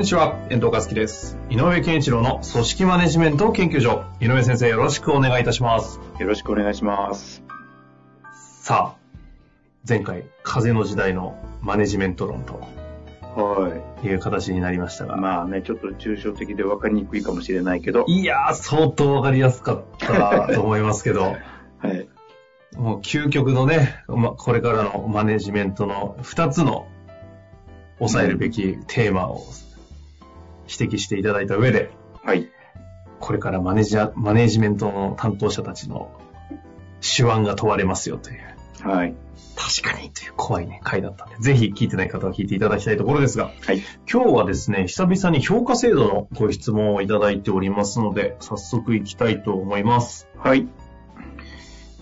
んにちは、遠藤和樹です。井上健一郎の組織マネジメント研究所。井上先生、よろしくお願いいたします。よろしくお願いします。さあ、前回、風の時代のマネジメント論とはいう形になりましたい。が、まあね、ちょっと抽象的で分かりにくいかもしれないけど、いやー、相当わかりやすかったと思いますけど、はい。もう究極のね、ま、これからのマネジメントの2つの抑えるべきテーマを指摘していただいた上で、はい。これからマネジャー、マネジメントの担当者たちの手腕が問われますよという、はい。確かにという怖いね、回だったんで、ぜひ聞いてない方は聞いていただきたいところですが、はい。今日はですね、久々に評価制度のご質問をいただいておりますので、早速行きたいと思います。はい。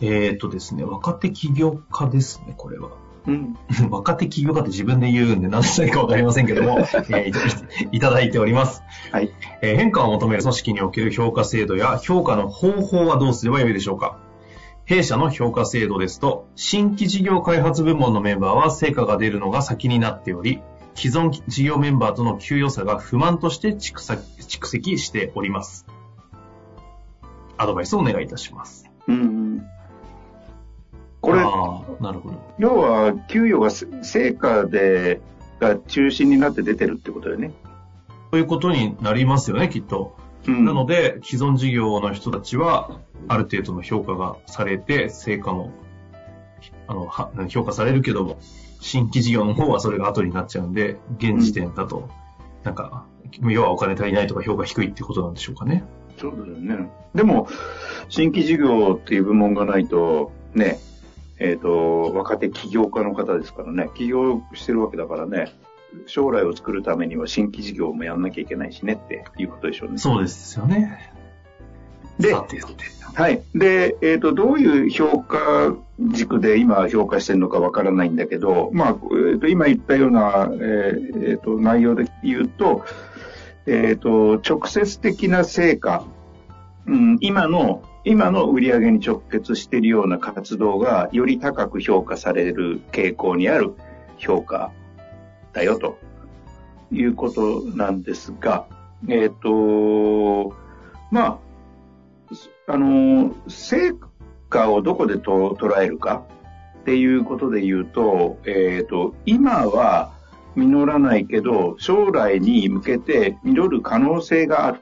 えーとですね、若手起業家ですね、これは。うん。若手起業家って自分で言うんで何歳かわかりませんけども、えーいただいております。はい。えー変化を求める組織における評価制度や評価の方法はどうすればよいでしょうか？弊社の評価制度ですと、新規事業開発部門のメンバーは成果が出るのが先になっており、既存事業メンバーとの給与差が不満として蓄積蓄積しております。アドバイスをお願いいたします。うん。ああ、なるほど。要は、給与がせ成果で、が中心になって出てるってことだよね。ということになりますよね、きっと。うんなので、既存事業の人たちは、ある程度の評価がされて、成果も、あの、は評価されるけども、新規事業の方はそれが後になっちゃうんで、現時点だと、なんか、要はお金足りないとか評価低いってことなんでしょうかね。そうだよね。でも、新規事業っていう部門がないと、ね、えっ、と、若手起業家の方ですからね、起業してるわけだからね、将来を作るためには新規事業もやんなきゃいけないしねっていうことでしょうね。そうですよね。で。はい。で、えっ、と、どういう評価軸で今評価してるのかわからないんだけど、まあ、えーと今言ったような、えーえーと内容で言うと、えっ、と、直接的な成果、うん、今の、今の売り上げに直結しているような活動がより高く評価される傾向にある評価だよということなんですが、えっ、と、まあ、あの、成果をどこでと捉えるかっていうことで言うと、えっ、と、今は実らないけど、将来に向けて実る可能性がある。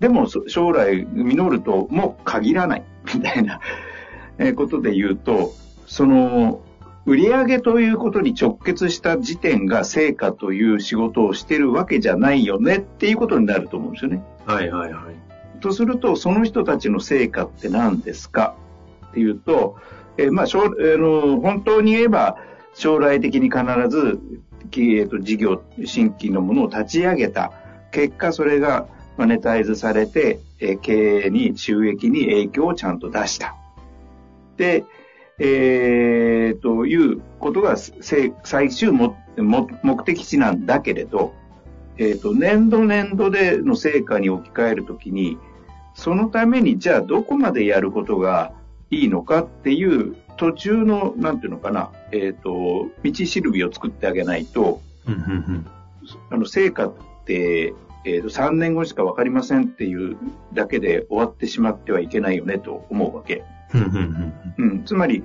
でも、そ将来実るとも限らないみたいな えーことで言うと、その、売上ということに直結した時点が成果という仕事をしてるわけじゃないよねっていうことになると思うんですよね。はいはいはい。とすると、その人たちの成果って何ですかっていうと、えーまあ、将あの本当に言えば、将来的に必ず、きえーと事業、新規のものを立ち上げた。結果、それがマネタイズされて、えー経営に、収益に影響をちゃんと出した。で、えーということがせ最終もも目的地なんだけれど、えっ、と、年度年度での成果に置き換えるときに、そのためにじゃあどこまでやることがいいのかっていう途中の、なんていうのかな、えっ、と、道しるべを作ってあげないと、うんうんうん。あの、成果って、えっ、と、3年後しかわかりませんっていうだけで終わってしまってはいけないよねと思うわけ。うんつまり、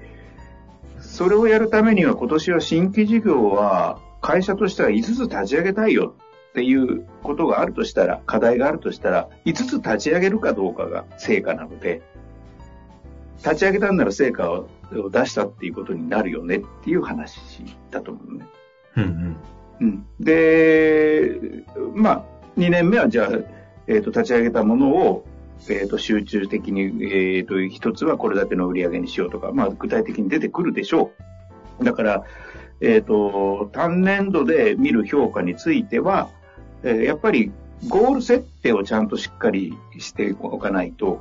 それをやるためには今年は新規事業は会社としては5つ立ち上げたいよっていうことがあるとしたら、課題があるとしたら、5つ立ち上げるかどうかが成果なので、立ち上げたんなら成果を出したっていうことになるよねっていう話だと思うね。うんうんうん。で、まあ、2年目はじゃあ、えっ、と、立ち上げたものを、えっ、と、集中的に、えっ、と、一つはこれだけの売り上げにしようとか、まあ、具体的に出てくるでしょう。だから、えっ、と、単年度で見る評価については、えーやっぱりゴール設定をちゃんとしっかりしておかないと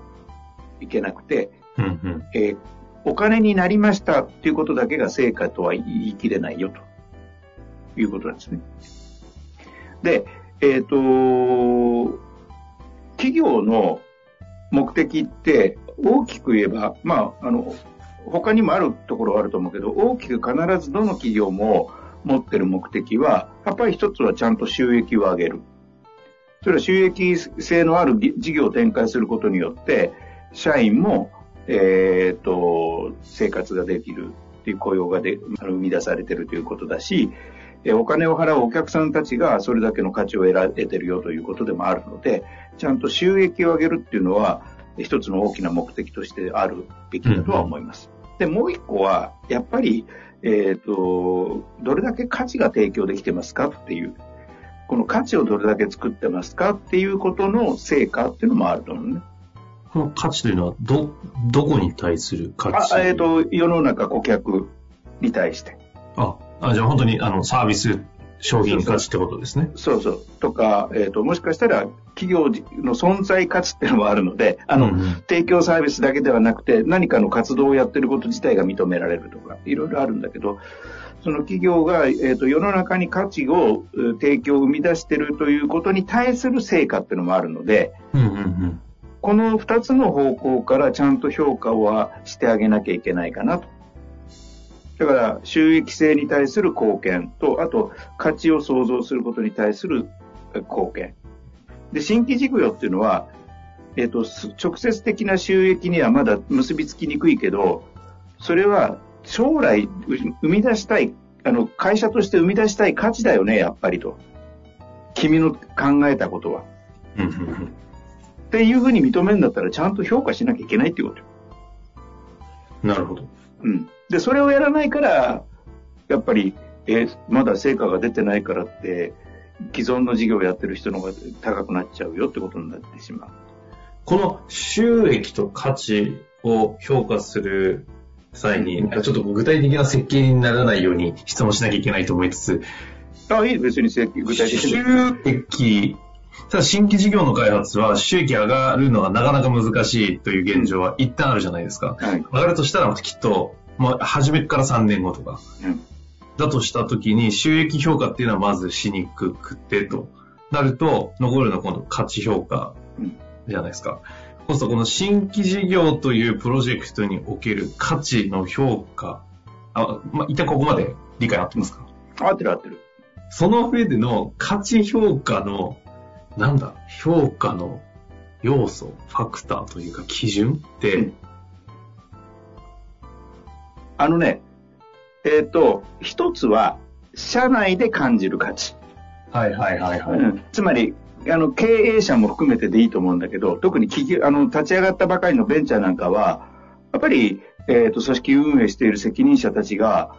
いけなくて、うんうん。えーお金になりましたっていうことだけが成果とは言い切れないよということなんですね。で、えっ、と、企業の目的って大きく言えば、まあ、あの、他にもあるところはあると思うけど、大きく必ずどの企業も持ってる目的は、やっぱり一つはちゃんと収益を上げる。それは収益性のある事業を展開することによって、社員も、えっ、と、生活ができるっていう雇用がで生み出されてるということだし、えお金を払うお客さんたちがそれだけの価値を得ら得てるよということでもあるので、ちゃんと収益を上げるっていうのは、一つの大きな目的としてあるべきだとは思います。で、もう一個は、やっぱり、えっ、と、どれだけ価値が提供できてますかっていう、この価値をどれだけ作ってますかっていうことの成果っていうのもあると思うね。この価値というのは、ど、どこに対する価値？あえっ、と、世の中顧客に対して。あ、あじゃあ本当にあのサービス、商品価値ってことですね。そうそう。とか、えっ、と、もしかしたら企業の存在価値っていうのもあるので、あの、うんうん提供サービスだけではなくて、何かの活動をやってること自体が認められるとか、いろいろあるんだけど、その企業が、えー、と世の中に価値をえー提供を生み出しているということに対する成果っていうのもあるので、うんうんうん。この二つの方向からちゃんと評価はしてあげなきゃいけないかなと。だから収益性に対する貢献と、あと価値を創造することに対するえ貢献。で、新規事業っていうのは、えっ、と、す直接的な収益にはまだ結びつきにくいけど、それは将来う生み出したい、あの、会社として生み出したい価値だよね、やっぱりと。君の考えたことは。うんうんうんっていうふうに認めるんだったら、ちゃんと評価しなきゃいけないっていうことよ。なるほど。うん。で、それをやらないから、やっぱり、えーまだ成果が出てないからって、既存の事業をやってる人の方が高くなっちゃうよってことになってしまう。この収益と価値を評価する際に、ちょっと具体的な設計にならないように質問しなきゃいけないと思いつつ、あ、いい、別に正規具体的に。収益、ただ新規事業の開発は収益上がるのがなかなか難しいという現状は一旦あるじゃないですか。はい。上がるとしたらきっと、まあ、初めから3年後とか。うんだとしたときに収益評価っていうのはまずしにくくてとなると、残るのは今度価値評価うんじゃないですか。そうするとこの新規事業というプロジェクトにおける価値の評価、あ、まあ、一旦ここまで理解合ってますか？合ってる合ってる。その上での価値評価の、なんだ、評価の要素、ファクターというか基準って、うんあのね、えっ、と、一つは、社内で感じる価値。はいはいはいはうん。つまり、あの、経営者も含めてでいいと思うんだけど、特に企業、あの、立ち上がったばかりのベンチャーなんかは、やっぱり、えっ、と、組織運営している責任者たちが、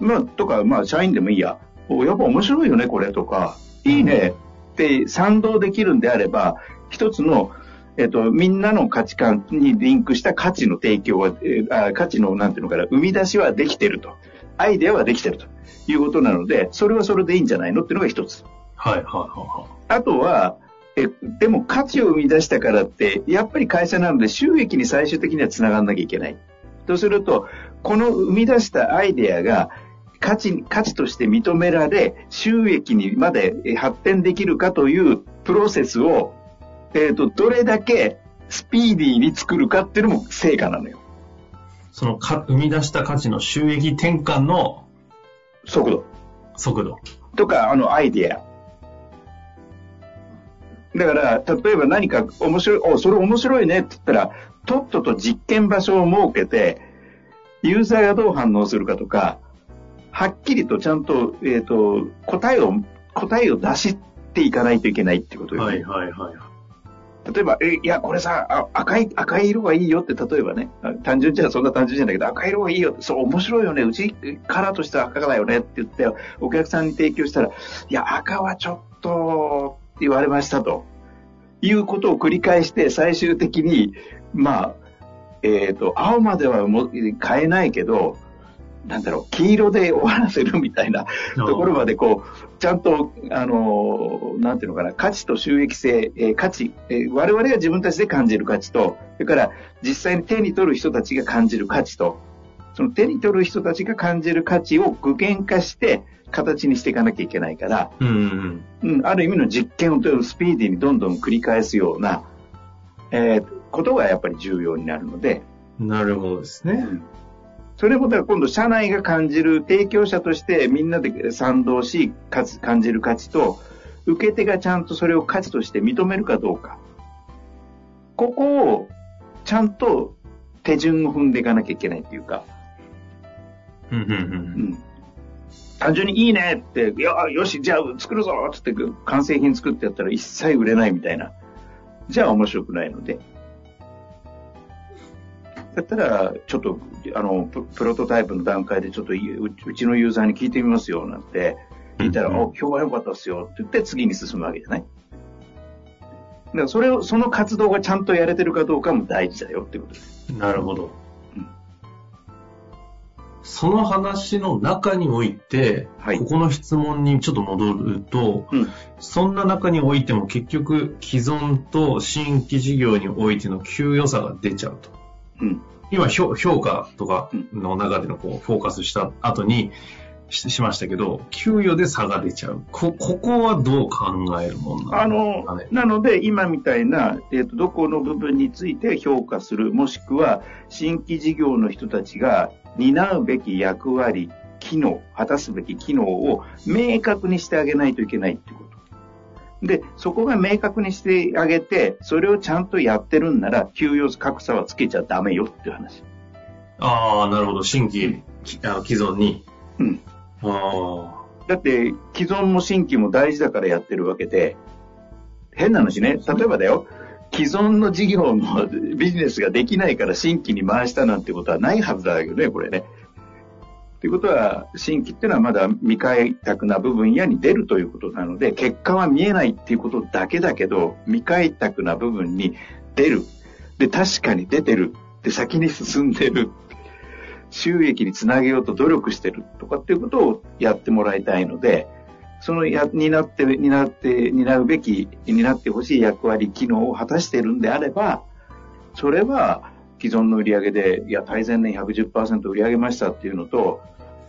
まあ、とか、まあ、社員でもいいや、おやっぱ面白いよね、これとか、いいね。って賛同できるんであれば、一つの、えっ、と、みんなの価値観にリンクした価値の提供は、えーあ価値の、なんていうのかな、生み出しはできてると。アイデアはできてるということなので、それはそれでいいんじゃないのっていうのが一つ。はいはいはあとは、え、でも価値を生み出したからって、やっぱり会社なので収益に最終的にはつながんなきゃいけない。とすると、この生み出したアイデアが価値、価値として認められ、収益にまでえ発展できるかというプロセスを、えっ、と、どれだけスピーディーに作るかっていうのも成果なのよ。そのか生み出した価値の収益転換の速度。速度。とか、あの、アイデア。だから、例えば何か面白い、お、それ面白いねって言ったら、とっとと実験場所を設けて、ユーザーがどう反応するかとか、はっきりとちゃんと、えっ、と、答えを、答えを出していかないといけないってことよね。はいはいはい。例えば、え、いや、これさ、あ赤い、赤い色がいいよって、例えばね、単純じゃそんな単純じゃないけど、赤い色がいいよって、そう、面白いよね、うちカラーとしては赤だよねって言って、お客さんに提供したら、いや、赤はちょっと、って言われましたと。いうことを繰り返して、最終的に、まあ、えっ、と、青まではもう変えないけど、なんだろう、黄色で終わらせるみたいなところまで、こう、ちゃんと、あの、なんていうのかな、価値と収益性、えー、価値、えー、我々が自分たちで感じる価値と、それから実際に手に取る人たちが感じる価値と、その手に取る人たちが感じる価値を具現化して、形にしていかなきゃいけないから、うん、うん、ある意味の実験をスピーディーにどんどん繰り返すような、えー、ことがやっぱり重要になるので。なるほどですね。うんそれもだから今度社内が感じる提供者としてみんなで賛同し、かつ感じる価値と、受け手がちゃんとそれを価値として認めるかどうか。ここをちゃんと手順を踏んでいかなきゃいけないっていうか。うんうんうん。うん単純にいいねって、いや、よし、じゃあ作るぞってって完成品作ってやったら一切売れないみたいな。じゃあ面白くないので。だったら、ちょっと、あの、プロトタイプの段階でちょっとうちのユーザーに聞いてみますよ、なんて、聞いたら、うんうん、お、評判良かったっすよって言って次に進むわけじゃない？だからそれを、その活動がちゃんとやれてるかどうかも大事だよってことです。なるほど。うん、その話の中において、はい、ここの質問にちょっと戻ると、うん、そんな中においても結局既存と新規事業においての給与差が出ちゃうと。うん、今評、評価とかの中でのこうフォーカスした後にししましたけど、給与で差が出ちゃう。こ、ここはどう考えるもんなのか、ね、あの、なので今みたいな、えっ、ー、と、どこの部分について評価する、もしくは新規事業の人たちが担うべき役割、機能、果たすべき機能を明確にしてあげないといけないってこと。で、そこが明確にしてあげて、それをちゃんとやってるんなら、給与格差はつけちゃダメよっていう話。ああ、なるほど。新規、あ既存に。うん。ああ。だって、既存も新規も大事だからやってるわけで、変な話ね。例えばだよ。既存の事業のビジネスができないから新規に回したなんてことはないはずだけどね、これね。ということは、新規っていうのはまだ未開拓な部分やに出るということなので、結果は見えないっていうことだけだけど、未開拓な部分に出る。で、確かに出てる。で、先に進んでる。収益につなげようと努力してるとかっていうことをやってもらいたいので、そのや、担って、担って、担うべき、担ってほしい役割、機能を果たしているんであれば、それは既存の売り上げで、いや、大前年110%売り上げましたっていうのと、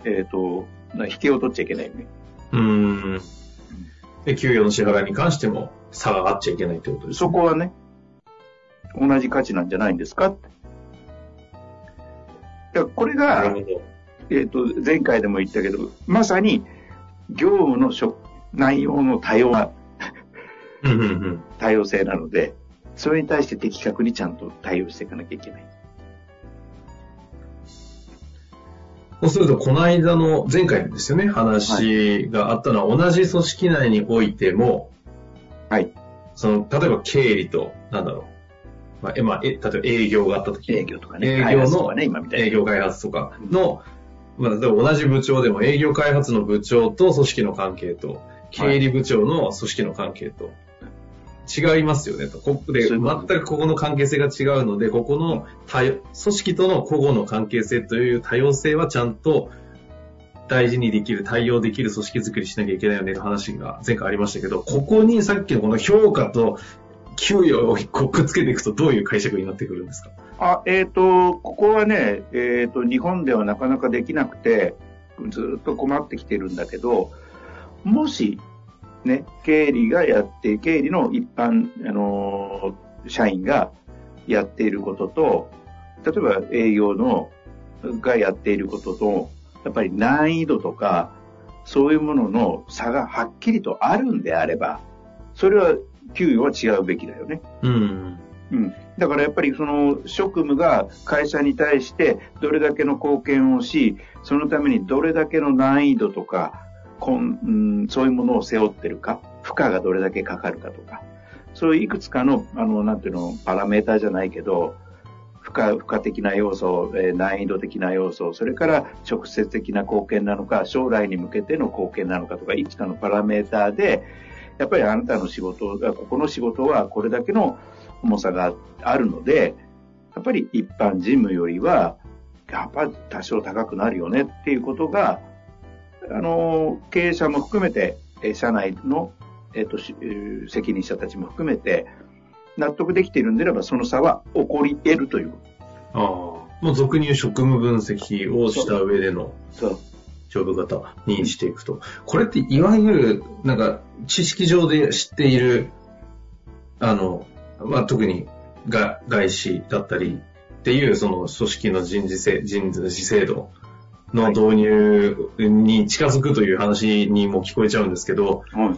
えっ、ー、と、引けを取っちゃいけないよね。うん。で、給与の支払いに関しても差があっちゃいけないってことですね。そこはね、同じ価値なんじゃないんですか。だからこれが、えっ、ー、と、前回でも言ったけど、まさに、業務の内容の多様な多様性なので、それに対して的確にちゃんと対応していかなきゃいけない。そうすると、この間の、前回ですよね、話があったのは、同じ組織内においても、はい。その、例えば経理と、なんだろう。まあ、え、まあ、え、例えば営業があった時営業とかね。営業の、ね、今みたいな。営業開発とかの、まあ、例えば同じ部長でも営業開発の部長と組織の関係と、経理部長の組織の関係と、違いますよねと。ここで、全くここの関係性が違うので、ここの多組織との個々の関係性という多様性はちゃんと大事にできる、対応できる組織づくりしなきゃいけないよねの話が前回ありましたけど、ここにさっきのこの評価と給与をくっつけていくとどういう解釈になってくるんですか？あ、えっ、ー、と、ここはね、えっ、ー、と、日本ではなかなかできなくて、ずっと困ってきてるんだけど、もしね、経理がやって、経理の一般、あのー、社員がやっていることと、例えば営業の、がやっていることと、やっぱり難易度とか、そういうものの差がはっきりとあるんであれば、それは給与は違うべきだよね。うん。うん。だからやっぱりその職務が会社に対してどれだけの貢献をし、そのためにどれだけの難易度とか、こん、うん、そういうものを背負ってるか、負荷がどれだけかかるかとか、そういういくつかの、あの、なんていうの、パラメーターじゃないけど、負荷、負荷的な要素、えー、難易度的な要素、それから直接的な貢献なのか、将来に向けての貢献なのかとか、いくつかのパラメーターで、やっぱりあなたの仕事が、ここの仕事はこれだけの重さがあるので、やっぱり一般事務よりは、やっぱ多少高くなるよねっていうことが、あの、経営者も含めて、社内の、えっ、と、責任者たちも含めて、納得できているんであれば、その差は起こり得るという。ああ。もう俗に言う職務分析をした上での。そう。ジョブ型にしていくと。これっていわゆる、なんか、知識上で知っている、あの、まあ、特にが外資だったりっていう、その組織の人事制人事制度の導入に近づくという話にも聞こえちゃうんですけど、は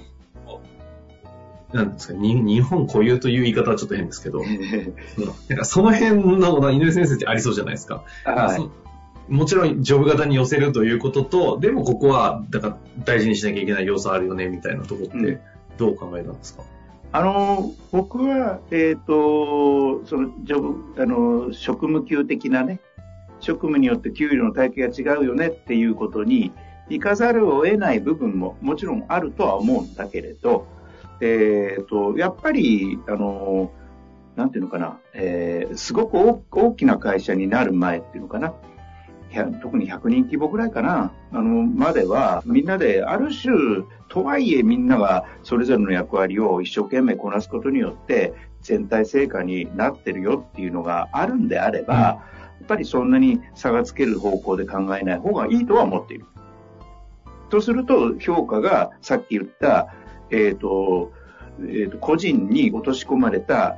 い。なんですか、日本固有という言い方はちょっと変ですけど、なんかその辺の犬先生ってありそうじゃないですか。はい、もちろんジョブ型に寄せるということと、でもここはだから大事にしなきゃいけない要素あるよねみたいなとこってどう考えたんですか、うん、あの、僕は、えっ、ー、と、その、ジョブ、あの、職務給的なね、職務によって給料の体系が違うよねっていうことに、行かざるを得ない部分ももちろんあるとは思うんだけれど、えっ、ー、と、やっぱり、あの、なんていうのかな、えー、すごく大きな会社になる前っていうのかな、特に100人規模ぐらいかな、あの、までは、みんなで、ある種、とはいえみんながそれぞれの役割を一生懸命こなすことによって、全体成果になってるよっていうのがあるんであれば、うん、ぱりそんなに差がつける方向で考えない方がいいとは思っている。とすると、評価がさっき言った、えっ、ー、と、えっ、ー、と、個人に落とし込まれた、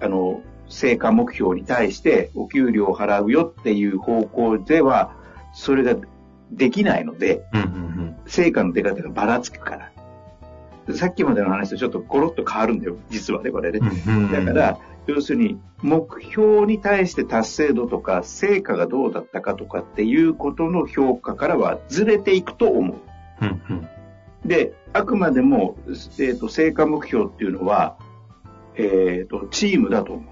あの、成果目標に対してお給料を払うよっていう方向では、それができないので、うんうんうん、成果の出方がばらつくから。さっきまでの話とちょっとコロッと変わるんだよ、実はね、これね。だから、要するに、目標に対して達成度とか、成果がどうだったかとかっていうことの評価からはずれていくと思う。うんうんで、あくまでも、えーと、成果目標っていうのは、えーと、チームだと思う。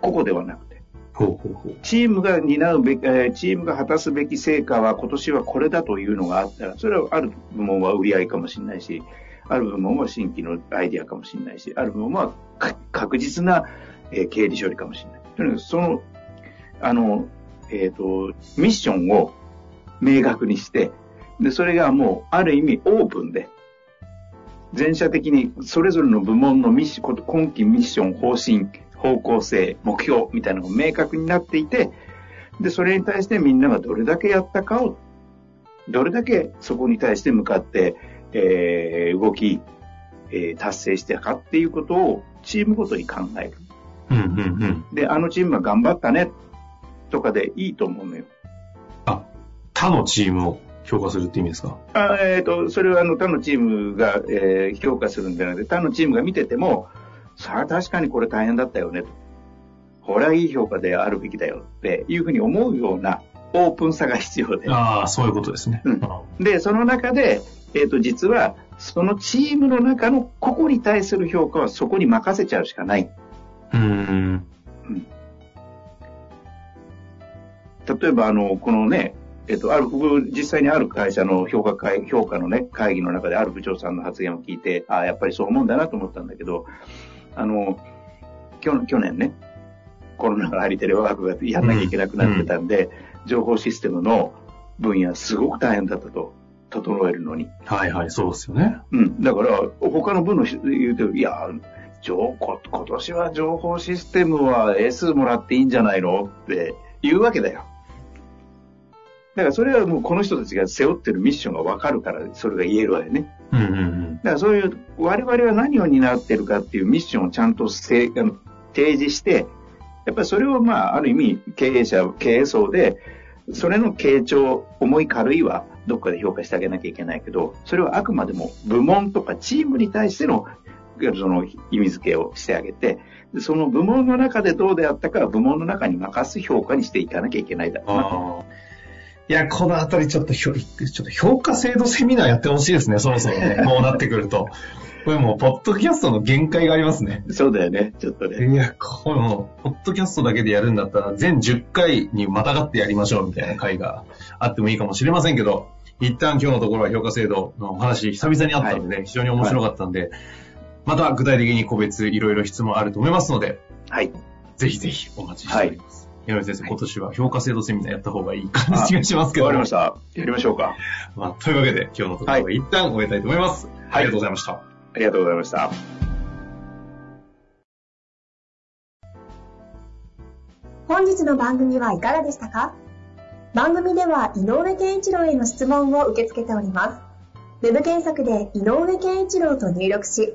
個々ではなくて。ほうほうほうチームが担うべき、えー、チームが果たすべき成果は今年はこれだというのがあったら、それはある部門は売り上げかもしれないし、ある部門は新規のアイディアかもしれないし、ある部門は確実な、えー、経理処理かもしれない。とにかくその、あの、えっ、ー、と、ミッションを明確にして、で、それがもう、ある意味オープンで、全社的にそれぞれの部門のミッション、今期ミッション、方針、方向性、目標みたいなのが明確になっていて、で、それに対してみんながどれだけやったかを、どれだけそこに対して向かって、えー、動き、えー、達成してかっていうことをチームごとに考える。うんうんうん、で、あのチームが頑張ったね、とかでいいと思うのよ。あ、他のチームを評価するって意味ですか？あえっ、ー、と、それはあの他のチームが、えー、評価するんじゃなくて、他のチームが見てても、さあ確かにこれ大変だったよねと。これはいい評価であるべきだよっていうふうに思うようなオープンさが必要で。ああ、そういうことですね。うん、で、その中で、えっ、ー、と、実は、そのチームの中の個々に対する評価はそこに任せちゃうしかない。うん。うん、例えば、あの、このね、えっと、ある、僕、実際にある会社の評価会、評価のね、会議の中である部長さんの発言を聞いて、ああ、やっぱりそう思うんだなと思ったんだけど、あの、去去年ね、コロナが入りテレワークがやんなきゃいけなくなってたんで、うんうん、情報システムの分野すごく大変だったと。整えるのに。はいはい、そうですよね。うん。だから、他の部の言うて、いや、情今年は情報システムは S もらっていいんじゃないのって言うわけだよ。だからそれはもうこの人たちが背負ってるミッションがわかるから、それが言えるわよね。うんうんうん。だからそういう、我々は何を担ってるかっていうミッションをちゃんとせあの提示して、やっぱりそれをまあ、ある意味、経営者、経営層で、それの傾聴、重い軽いはどっかで評価してあげなきゃいけないけど、それはあくまでも部門とかチームに対してのその意味付けをしてあげて、その部門の中でどうであったかは部門の中に任す評価にしていかなきゃいけないだろうなと。いや、このあたりちょっとちょっと評価制度セミナーやってほしいですね、そろそろね。こうなってくると。これもう、ポッドキャストの限界がありますね。そうだよね、ちょっとね。いや、これもう、ポッドキャストだけでやるんだったら、全10回にまたがってやりましょうみたいな回があってもいいかもしれませんけど、一旦今日のところは評価制度のお話、久々にあったんでね、はい、非常に面白かったんで、はい、また具体的に個別いろいろ質問あると思いますので、はい。ぜひぜひお待ちしております。は山先生、今年は評価制度セミナーやった方がいい感じがしますけど。わかりました。やりましょうか。まあ、というわけで、今日のところは一旦終えたいと思います。ありがとうございました。ありがとうございました。本日の番組はいかがでしたか？番組では井上健一郎への質問を受け付けております。ウェブ検索で井上健一郎と入力し、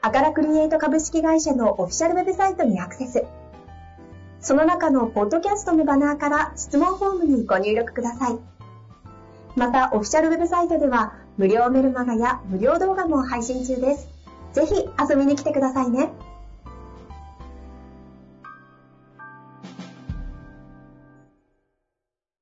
アカラクリエイト株式会社のオフィシャルウェブサイトにアクセス。その中のポッドキャストのバナーから質問フォームにご入力ください。また、オフィシャルウェブサイトでは無料メルマガや無料動画も配信中です。ぜひ遊びに来てくださいね。